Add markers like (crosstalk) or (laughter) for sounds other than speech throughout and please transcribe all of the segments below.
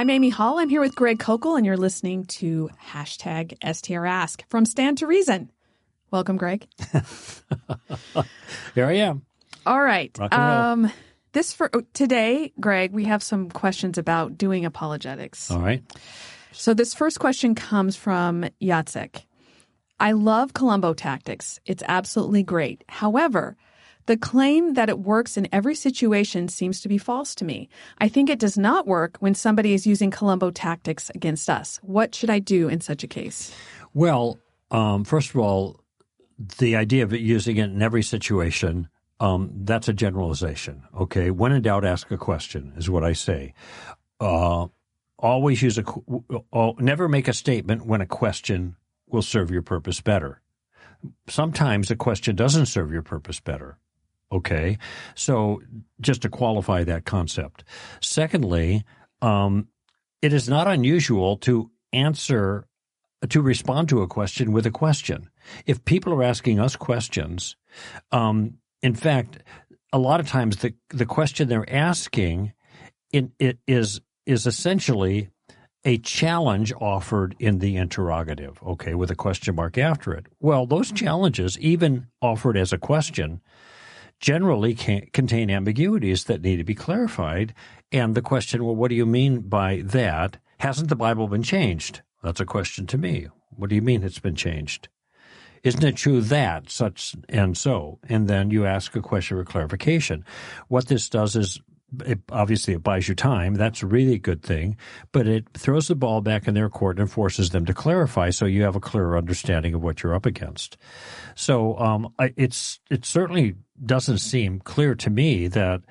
I'm Amy Hall. I'm here with Greg Koukl, and you're listening to hashtag STRask from Stand to Reason. Welcome, Greg. (laughs) Here I am. All right. Rock and roll. Um, this for today, Greg, we have some questions about doing apologetics. All right. So this first question comes from Yatsik. I love Columbo tactics. It's absolutely great. However, the claim that it works in every situation seems to be false to me. I think it does not work when somebody is using Columbo tactics against us. What should I do in such a case? Well, um, first of all, the idea of it using it in every situation, um, that's a generalization. Okay. When in doubt, ask a question, is what I say. Uh, always use a, uh, never make a statement when a question will serve your purpose better. Sometimes a question doesn't serve your purpose better. Okay. So just to qualify that concept. Secondly, um, it is not unusual to answer, to respond to a question with a question. If people are asking us questions, um, in fact, a lot of times the, the question they're asking in, it is, is essentially a challenge offered in the interrogative, okay, with a question mark after it. Well, those challenges, even offered as a question, generally contain ambiguities that need to be clarified. And the question, well, what do you mean by that? Hasn't the Bible been changed? That's a question to me. What do you mean it's been changed? Isn't it true that such and so? And then you ask a question for clarification. What this does is it, obviously it buys you time. That's a really good thing, but it throws the ball back in their court and forces them to clarify so you have a clearer understanding of what you're up against. So um, I, it's it certainly doesn't seem clear to me that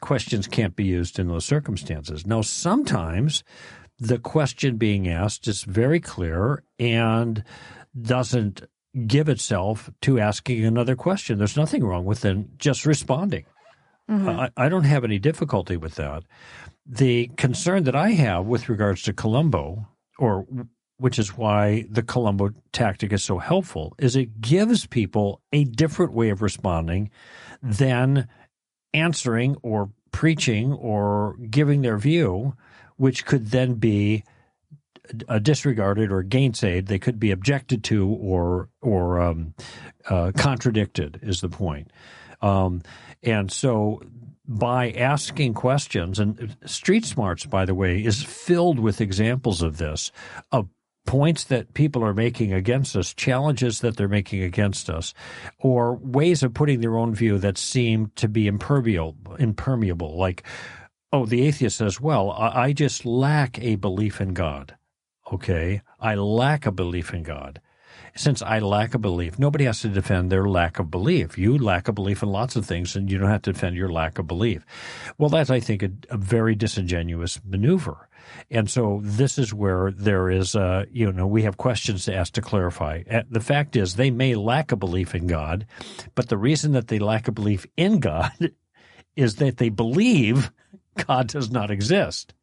questions can't be used in those circumstances. Now, sometimes the question being asked is very clear and doesn't give itself to asking another question. There's nothing wrong with then just responding. I, I don't have any difficulty with that. The concern that I have with regards to Columbo, or which is why the Columbo tactic is so helpful, is it gives people a different way of responding than answering or preaching or giving their view, which could then be disregarded or gainsayed. They could be objected to or or um, uh, contradicted. Is the point? Um, and so by asking questions, and Street Smarts, by the way, is filled with examples of this, of points that people are making against us, challenges that they're making against us, or ways of putting their own view that seem to be impermeable, impermeable. Like, oh, the atheist says, well, I I just lack a belief in God. Okay. I lack a belief in God since I lack a belief, nobody has to defend their lack of belief. You lack a belief in lots of things, and you don't have to defend your lack of belief. Well, that's, I think, a, a very disingenuous maneuver. And so this is where there is, uh, you know, we have questions to ask to clarify. The fact is, they may lack a belief in God, but the reason that they lack a belief in God (laughs) is that they believe God does not exist,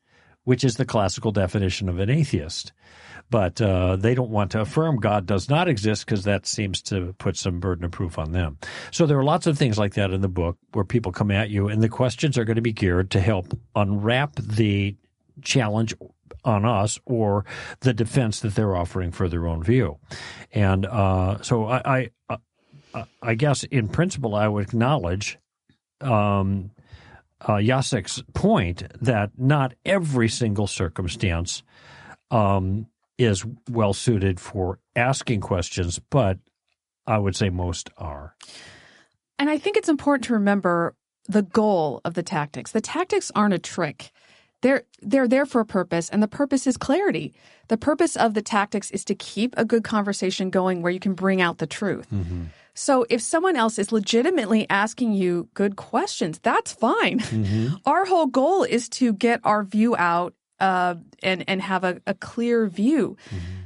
which is the classical definition of an atheist but uh, they don't want to affirm God does not exist because that seems to put some burden of proof on them. So there are lots of things like that in the book where people come at you, and the questions are going to be geared to help unwrap the challenge on us or the defense that they're offering for their own view. And uh, so I, I, I, I guess in principle, I would acknowledge. Um, uh, Yasek's point that not every single circumstance um, is well suited for asking questions, but I would say most are. And I think it's important to remember the goal of the tactics. The tactics aren't a trick. They're they're there for a purpose and the purpose is clarity. The purpose of the tactics is to keep a good conversation going where you can bring out the truth. Mm-hmm. So if someone else is legitimately asking you good questions, that's fine. Mm-hmm. Our whole goal is to get our view out uh, and and have a, a clear view.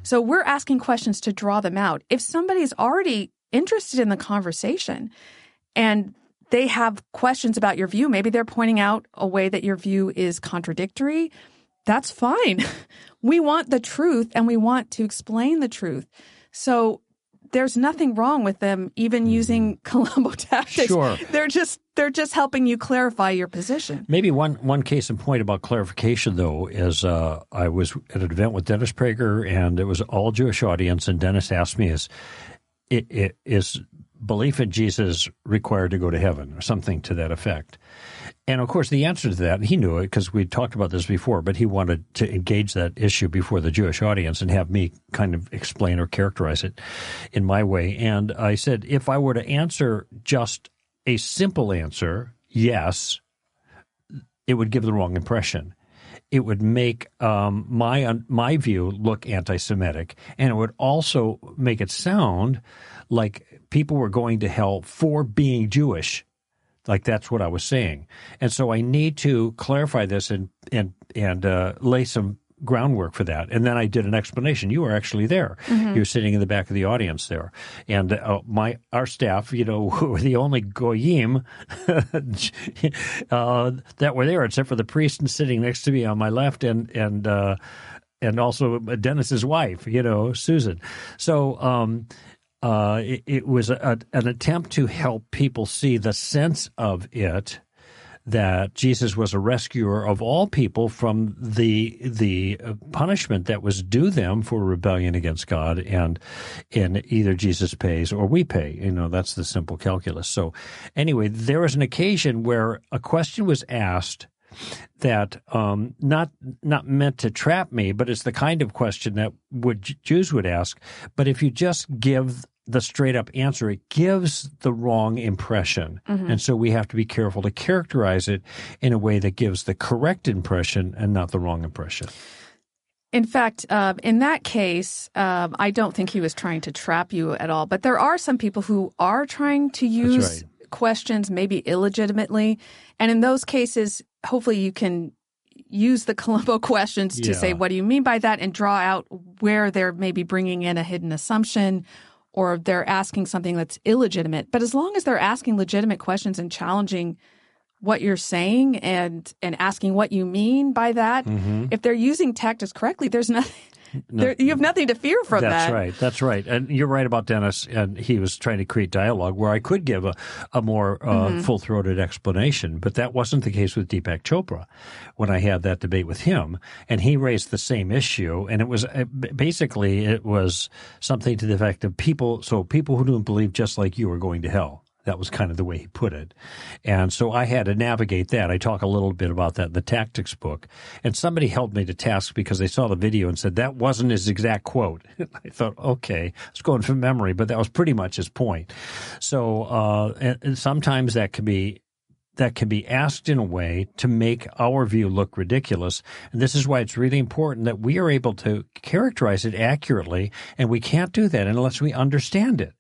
So we're asking questions to draw them out. If somebody's already interested in the conversation and they have questions about your view, maybe they're pointing out a way that your view is contradictory. That's fine. (laughs) we want the truth and we want to explain the truth. So there's nothing wrong with them even mm-hmm. using (laughs) Columbo tactics. Sure. They're just they're just helping you clarify your position. Maybe one one case in point about clarification though is uh, I was at an event with Dennis Prager and it was all Jewish audience and Dennis asked me is it, it is belief in Jesus required to go to heaven or something to that effect. And of course, the answer to that, he knew it because we talked about this before, but he wanted to engage that issue before the Jewish audience and have me kind of explain or characterize it in my way. And I said, if I were to answer just a simple answer, yes, it would give the wrong impression. It would make um, my my view look anti-Semitic, and it would also make it sound like people were going to hell for being Jewish like that's what I was saying. And so I need to clarify this and and and uh, lay some groundwork for that. And then I did an explanation. You were actually there. Mm-hmm. You were sitting in the back of the audience there. And uh, my our staff, you know, (laughs) were the only goyim (laughs) uh, that were there, except for the priest and sitting next to me on my left, and and uh, and also Dennis's wife, you know, Susan. So. Um, uh, it, it, was a, an attempt to help people see the sense of it that Jesus was a rescuer of all people from the the punishment that was due them for rebellion against God, and in either Jesus pays or we pay. You know that's the simple calculus. So, anyway, there was an occasion where a question was asked that um, not not meant to trap me, but it's the kind of question that would Jews would ask. But if you just give the straight up answer, it gives the wrong impression. Mm-hmm. And so we have to be careful to characterize it in a way that gives the correct impression and not the wrong impression. In fact, uh, in that case, uh, I don't think he was trying to trap you at all. But there are some people who are trying to use questions maybe illegitimately. And in those cases, hopefully you can use the Columbo (laughs) questions to yeah. say, what do you mean by that? And draw out where they're maybe bringing in a hidden assumption or they're asking something that's illegitimate. But as long as they're asking legitimate questions and challenging what you're saying and and asking what you mean by that, mm-hmm. if they're using tactics correctly, there's (laughs) nothing no, there, you have nothing to fear from that's that. That's right. That's right. And you're right about Dennis. And he was trying to create dialogue where I could give a, a more uh, mm-hmm. full throated explanation. But that wasn't the case with Deepak Chopra when I had that debate with him. And he raised the same issue. And it was uh, basically, it was something to the effect of people, so people who don't believe just like you are going to hell. That was kind of the way he put it. And so I had to navigate that. I talk a little bit about that in the tactics book. And somebody held me to task because they saw the video and said that wasn't his exact quote. (laughs) I thought, okay, I was going from memory, but that was pretty much his point. So, uh, and, and sometimes that can be that can be asked in a way to make our view look ridiculous. And this is why it's really important that we are able to characterize it accurately. And we can't do that unless we understand it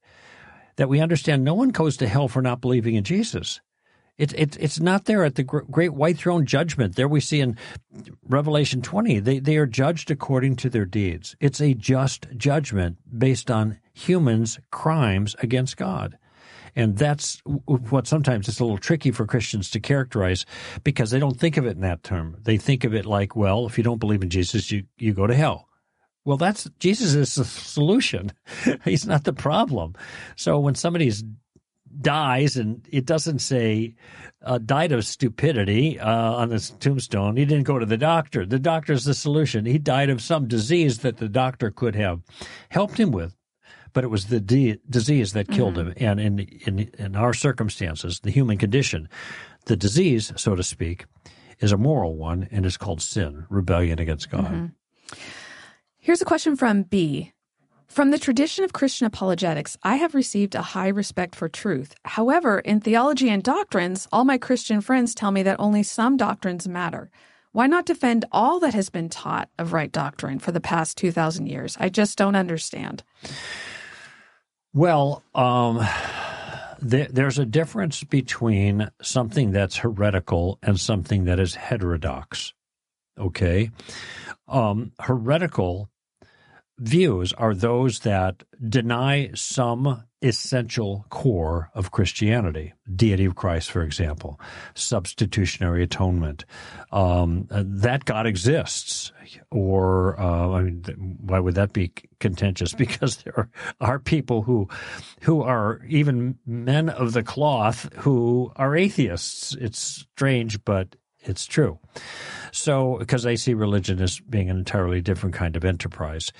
that we understand no one goes to hell for not believing in Jesus. It's it's it's not there at the great white throne judgment. There we see in Revelation 20, they, they are judged according to their deeds. It's a just judgment based on humans' crimes against God. And that's what sometimes it's a little tricky for Christians to characterize because they don't think of it in that term. They think of it like, well, if you don't believe in Jesus, you, you go to hell. Well, that's Jesus is the (laughs) solution. He's not the problem. So when somebody dies and it doesn't say uh, died of stupidity uh, on his tombstone, he didn't go to the doctor. The doctor's the solution. He died of some disease that the doctor could have helped him with but it was the de- disease that killed mm-hmm. him. And in, in in our circumstances, the human condition, the disease, so to speak, is a moral one and is called sin, rebellion against God. Mm-hmm. Here's a question from B. From the tradition of Christian apologetics, I have received a high respect for truth. However, in theology and doctrines, all my Christian friends tell me that only some doctrines matter. Why not defend all that has been taught of right doctrine for the past 2,000 years? I just don't understand. Well, um, there's a difference between something that's heretical and something that is heterodox. Okay? Um, heretical views are those that deny some essential core of Christianity, deity of Christ, for example, substitutionary atonement, um, that God exists, or uh, I mean, why would that be contentious? (laughs) Because there are people who who are even men of the cloth who are atheists. It's strange, but it's true. So, because they see religion as being an entirely different kind of enterprise.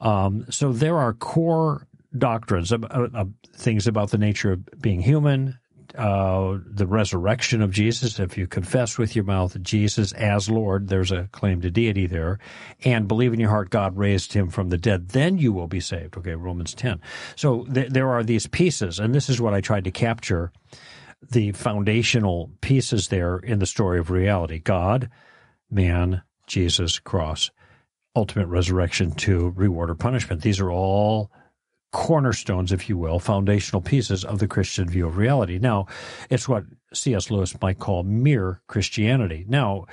Um, so, there are core doctrines, uh, uh, things about the nature of being human, uh, the resurrection of Jesus. If you confess with your mouth Jesus as Lord, there's a claim to deity there, and believe in your heart God raised him from the dead, then you will be saved. Okay, Romans 10. So th- there are these pieces, and this is what I tried to capture the foundational pieces there in the story of reality God, man, Jesus, cross, ultimate resurrection to reward or punishment. These are all cornerstones, if you will, foundational pieces of the Christian view of reality. Now, it's what C.S. Lewis might call mere Christianity. Now,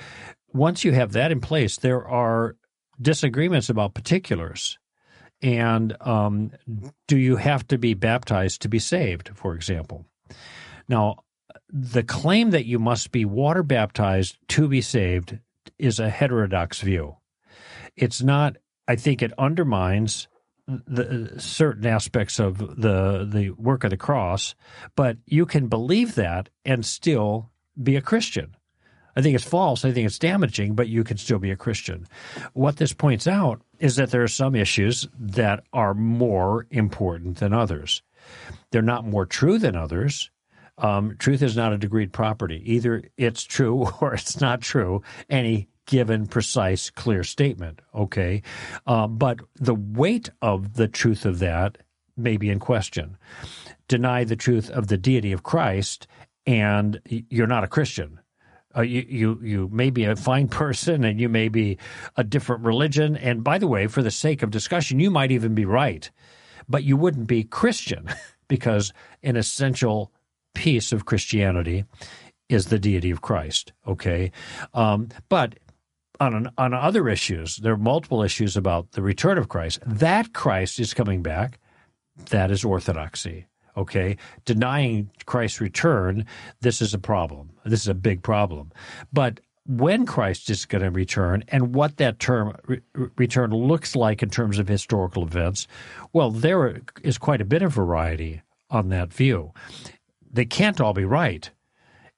once you have that in place, there are disagreements about particulars. And um, do you have to be baptized to be saved, for example? Now, the claim that you must be water baptized to be saved is a heterodox view. It's not, I think it undermines the uh, certain aspects of the the work of the cross, but you can believe that and still be a Christian. I think it's false. I think it's damaging, but you can still be a Christian. What this points out is that there are some issues that are more important than others. They're not more true than others. Um, truth is not a degreed property. Either it's true (laughs) or it's not true. Any given, precise, clear statement. Okay. Uh, but the weight of the truth of that may be in question. Deny the truth of the deity of Christ, and you're not a Christian. Uh, you, you you may be a fine (laughs) person and you may be a different religion. And by the way, for the sake of discussion, you might even be right, but you wouldn't be Christian (laughs) because an essential piece of Christianity is the deity of Christ. Okay, um, but on on other issues, there are multiple issues about the return of Christ. That Christ is coming back. That is orthodoxy. Okay, denying Christ's return, this is a problem. This is a big problem. But when Christ is going to return and what that term re- return looks like in terms of historical events, well, there is quite a bit of variety on that view. They can't all be right.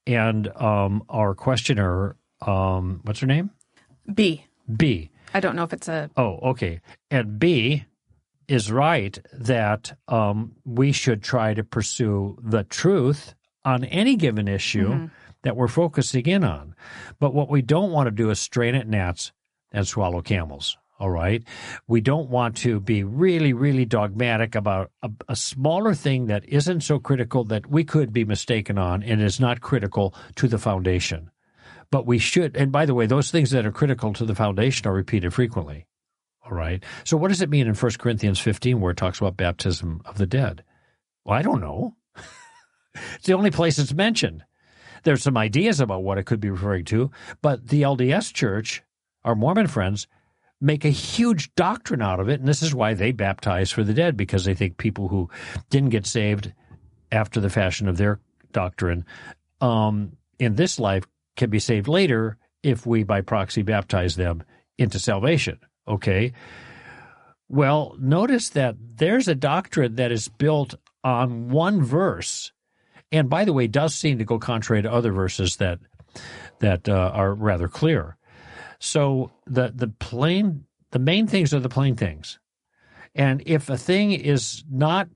And um, our questioner, um, what's her name? B. B. I don't know if it's a. Oh, okay. And B is right that um, we should try to pursue the truth on any given issue mm-hmm. that we're focusing in on. But what we don't want to do is strain at gnats and swallow camels. All right. We don't want to be really, really dogmatic about a, a, smaller thing that isn't so critical that we could be mistaken on and is not critical to the foundation. But we should, and by the way, those things that are critical to the foundation are repeated frequently. All right. So what does it mean in 1 Corinthians 15 where it talks about baptism of the dead? Well, I don't know. (laughs) it's the only place it's mentioned. There's some ideas about what it could be referring to, but the LDS church, our Mormon friends, make a huge doctrine out of it. And this is why they baptize for the dead, because they think people who didn't get saved after the fashion of their doctrine um, in this life can be saved later if we by proxy baptize them into salvation. Okay. Well, notice that there's a doctrine that is built on one verse, and by the way, does seem to go contrary to other verses that that uh, are rather clear. So the the plain the main things are the plain things, and if a thing is not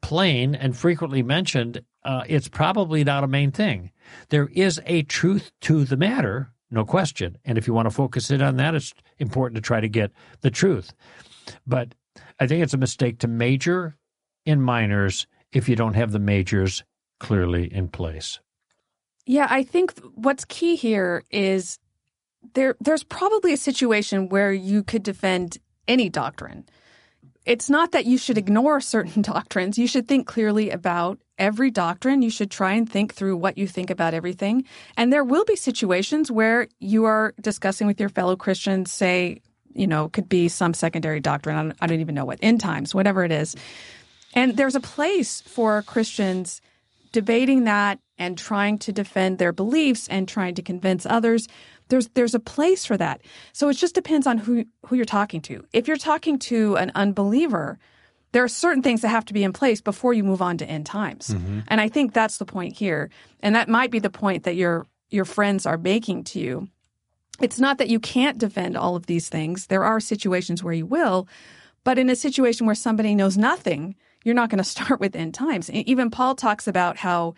plain and frequently mentioned, uh, it's probably not a main thing. There is a truth to the matter, no question. And if you want to focus in on that, it's important to try to get the truth. But I think it's a mistake to major in minors if you don't have the majors clearly in place. Yeah, I think what's key here is there there's probably a situation where you could defend any doctrine it's not that you should ignore (laughs) certain doctrines. You should think clearly about every doctrine. You should try and think through what you think about everything. And there will be situations where you are discussing with your fellow Christians, say, you know, could be some secondary doctrine. I don't, I don't even know what, end times, whatever it is. And there's a place for Christians debating that and trying to defend their beliefs and trying to convince others There's there's a place for that. So it just depends on who who you're talking to. If you're talking to an unbeliever, there are certain things that have to be in place before you move on to end times. Mm-hmm. And I think that's the point here. And that might be the point that your your friends are making to you. It's not that you can't defend all of these things. There are situations where you will, but in a situation where somebody knows nothing, you're not going (laughs) to start with end times. Even Paul talks about how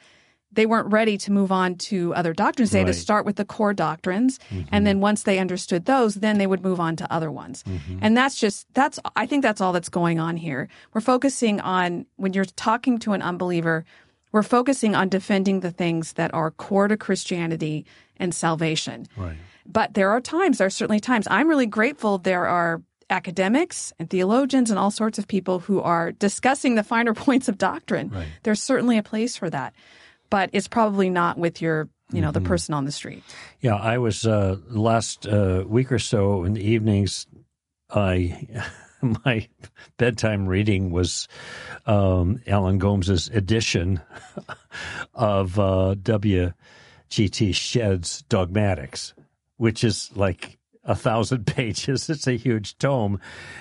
they weren't ready to move on to other doctrines. They right. had to start with the core doctrines. Mm-hmm. And then once they understood those, then they would move on to other ones. Mm-hmm. And that's just, that's, I think that's all that's going on here. We're focusing on, when you're talking to an unbeliever, we're focusing on defending the things that are core to Christianity and salvation. Right. But there are times, there are certainly times. I'm really grateful there are academics and theologians and all sorts of people who are discussing the finer (laughs) points of doctrine. Right. There's certainly a place for that, but it's probably not with your, you know, mm-hmm. the person on the street. Yeah, I was uh, last uh, week or so in the evenings. I (laughs) my bedtime reading was um, Alan Gomes's edition (laughs) of uh, W.G.T. Shedd's Dogmatics, which is like a thousand (laughs) pages. It's a huge tome.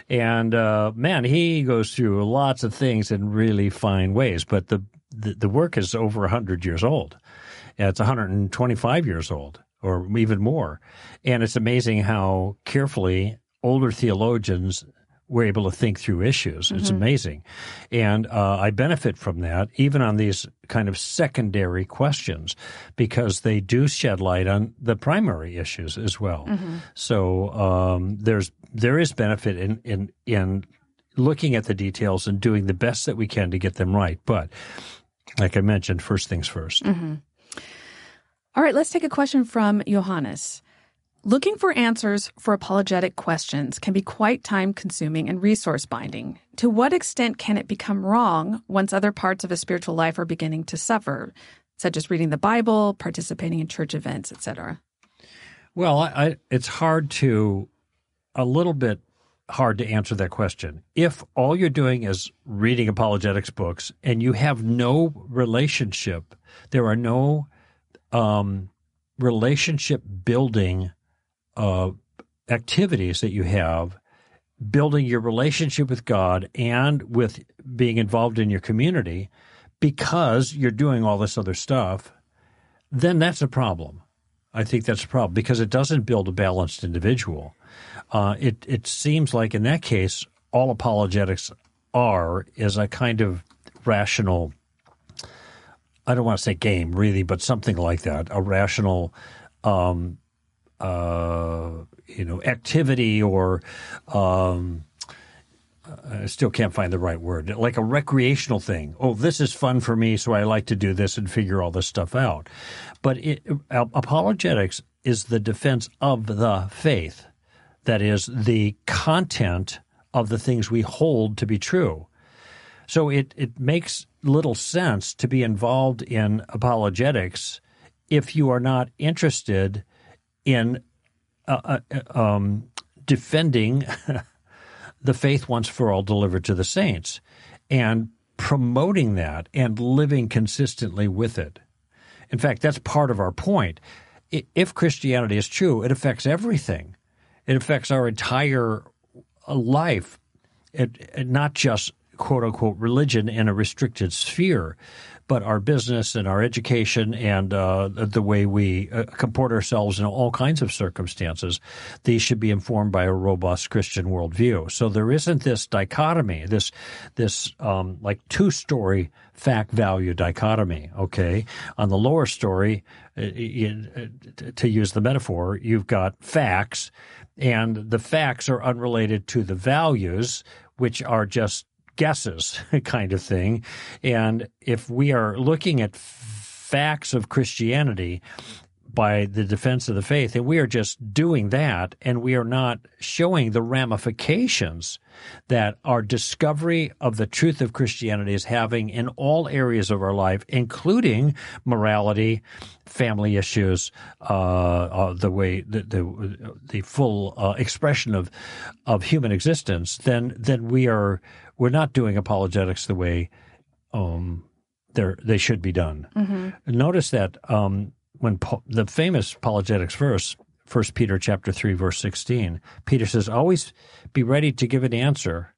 And uh, man, he goes through lots of things in really fine ways. But the, the, the work is over 100 years old. It's 125 years old or even more. And it's amazing how carefully older theologians we're able to think through issues. Mm-hmm. It's amazing. And uh, I benefit from that, even on these kind of secondary questions, because they do shed light on the primary issues as well. Mm-hmm. So um, there's there is benefit in, in in looking at the details and doing the best that we can to get them right. But like I mentioned, first things 1st mm-hmm. All right, let's take a question from Johannes. Looking for answers for apologetic questions can be quite time consuming and resource binding. To what extent can it become wrong once other parts of a spiritual life are beginning to suffer, such as reading the Bible, participating in church events, etc.? Well, I, it's hard to, a little bit hard to answer that question. If all you're doing is reading apologetics books and you have no relationship, there are no um, relationship building uh, activities that you have, building your relationship with God and with being involved in your community because you're doing all this other stuff, then that's a problem. I think that's a problem because it doesn't build a balanced individual. Uh, it it seems like in that case, all apologetics are is a kind of rational. I don't want to say game really, but something like that. A rational um, uh, you know activity or um, I still can't find the right word, like a recreational thing. Oh, this is fun for me, so I like to do this and figure all this stuff out. But it, apologetics is the defense of the faith, that is, the content of the things we hold to be true. So it, it makes little sense to be involved in apologetics if you are not interested in uh, uh, um, defending (laughs) the faith once for all delivered to the saints and promoting that and living consistently with it. In fact, that's part of our point. If Christianity is true, it affects everything. It affects our entire uh, life, it, it, not just quote unquote religion in a restricted sphere but our business and our education and uh, the way we uh, comport ourselves in all kinds of circumstances, these should be informed by a robust Christian worldview. So there isn't this dichotomy, this this um, like two story fact value dichotomy. Okay, on the lower story, uh, to use the metaphor, you've got facts, and the facts are unrelated to the values, which are just guesses (laughs) kind of thing. And if we are looking at facts of Christianity by the defense of the faith, and we are just doing that, and we are not showing the ramifications that our discovery of the truth of Christianity is having in all areas of our life, including morality, family issues, uh, uh, the way the the, the full uh, expression of of human existence, then then we are we're not doing apologetics the way um, they should be done. Mm-hmm. Notice that um, when the famous apologetics verse 1 Peter chapter 3 verse 16. Peter says, "Always be ready to give an answer,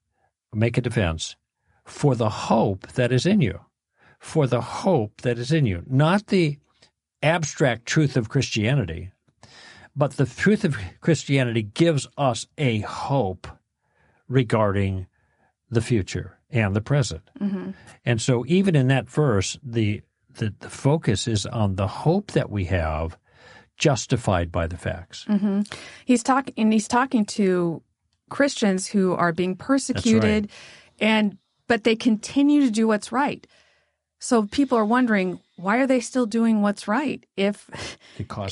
make a defense for the hope that is in you." For the hope that is in you, not the abstract truth of Christianity, but the truth of Christianity gives us a hope regarding the future and the present. Mm-hmm. And so even in that verse, the, the, the focus is on the hope that we have justified by the facts. Mm-hmm. He's talking, and he's talking to Christians who are being persecuted, right. and but they continue to do what's right. So people are wondering why are they still doing what's right if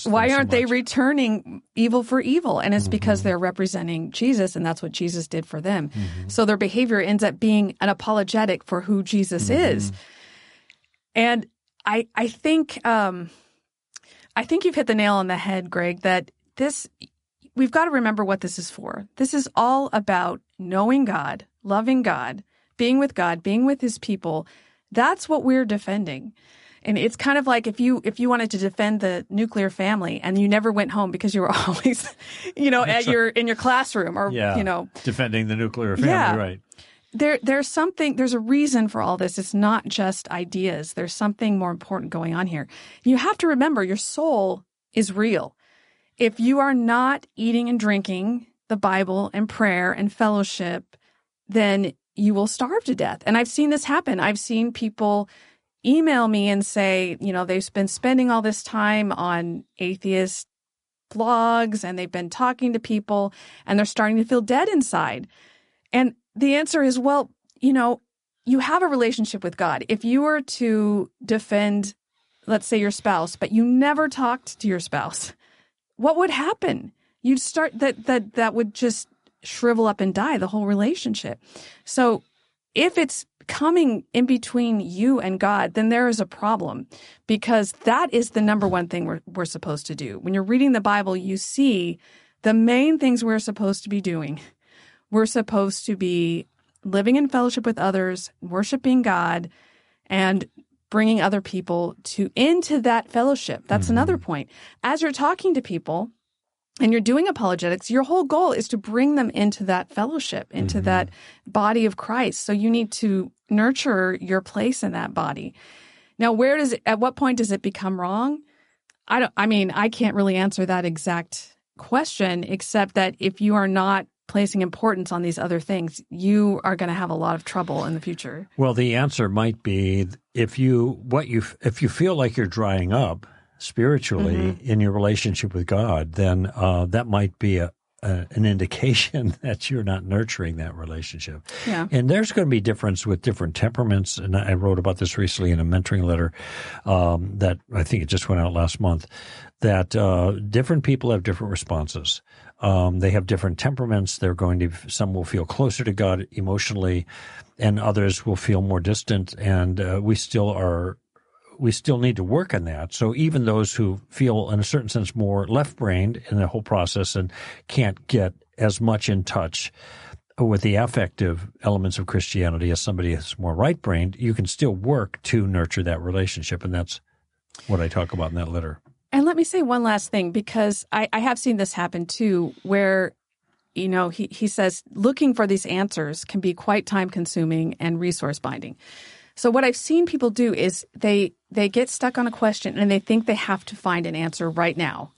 why aren't so they returning evil for evil and it's mm-hmm. because they're representing Jesus and that's what Jesus did for them. Mm-hmm. So their behavior ends up being an apologetic for who Jesus mm-hmm. is. And I I think um I think you've hit the nail on the head, Greg, that this, we've got to remember what this is for. This is all about knowing God, loving God, being with God, being with his people. That's what we're defending. And it's kind of like if you if you wanted to defend the nuclear family and you never went home because you were (laughs) always, you know, at your in your classroom or yeah, you know defending the nuclear family, yeah. right? There there's something there's a reason for all this. It's not just ideas. There's something more important going on here. You have to remember your soul is real. If you are not eating and drinking the bible and prayer and fellowship then you will starve to death. And i've seen this happen. I've seen people email me and say you know they've been spending all this time on atheist blogs and they've been talking to people and they're starting to feel dead inside. And the answer is well, you know, you have a relationship with God. If you were to defend, let's say, your spouse, but you never talked to your spouse, what would happen? You'd start that that that would just shrivel up and die the whole relationship. So if it's coming in between you and God, then there is a problem because that is the number one thing we're, we're supposed to do. When you're reading the Bible, you see the main things we're supposed to be doing we're supposed to be living in fellowship with others, worshiping God, and bringing other people to into that fellowship. That's mm-hmm. another point. As you're talking to people and you're doing apologetics, your whole goal is to bring them into that fellowship, into mm-hmm. that body of Christ. So you need to nurture your place in that body. Now, where does it, at what point does it become wrong? I don't, I mean, I can't really answer that exact question, except that if you are not placing importance on these other things, you are going to have a lot of trouble in the future. Well, the answer might be if you what you if you feel like you're drying up spiritually mm-hmm. in your relationship with God, then uh, that might be a, a, an indication (laughs) that you're not nurturing that relationship. Yeah. And there's going to be difference with different temperaments. And I wrote about this recently in a mentoring letter um, that I think it just went out last month. That uh, different people have different responses. Um, they have different temperaments. They're going to, some will feel closer to God emotionally, and others will feel more distant. And uh, we still are, we still need to work on that. So even those who feel, in a certain sense, more left brained in the whole process and can't get as much in touch with the affective elements of Christianity as somebody who's more right brained, you can still work to nurture that relationship. And that's what I talk about in that letter. And let me say one last thing because I, I have seen this happen too, where you know he, he says looking for these answers can be quite time consuming and resource binding. So what I've seen people do is they they get stuck on a question and they think they have to find an answer right now.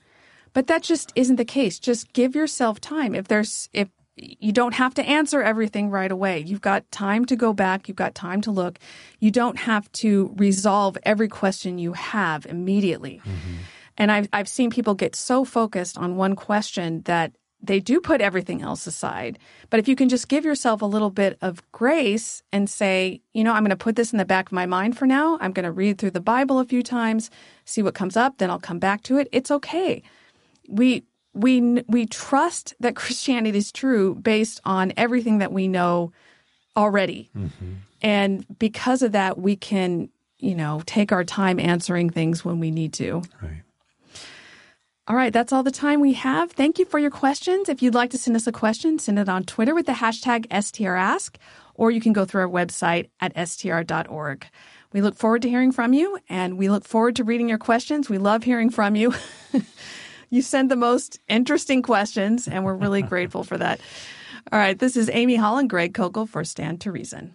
But that just isn't the case. Just give yourself time. If there's if you don't have to answer everything right away. You've got time to go back. You've got time to look. You don't have to resolve every question you have immediately. Mm-hmm. And I've, I've seen people get so focused on one question that they do put everything else aside. But if you can just give yourself a little bit of grace and say, you know, I'm going to put this in the back of my mind for now. I'm going to read through the Bible a few times, see what comes up, then I'll come back to it. It's okay. We we we trust that (laughs) Christianity is true based on everything that we know already. Mm-hmm. And because of that, we can, you know, take our time answering things when we need to. Right. All right, that's all the time we have. Thank you for your questions. If you'd like to send us a question, send it on Twitter with the hashtag STRask, or you can go through our website at str.org. We look forward to hearing from you, and we look forward to reading your questions. We love hearing from you. (laughs) You send the most interesting questions, and we're really (laughs) grateful for that. All right, this is Amy Hall and Greg Koukl for Stand to Reason.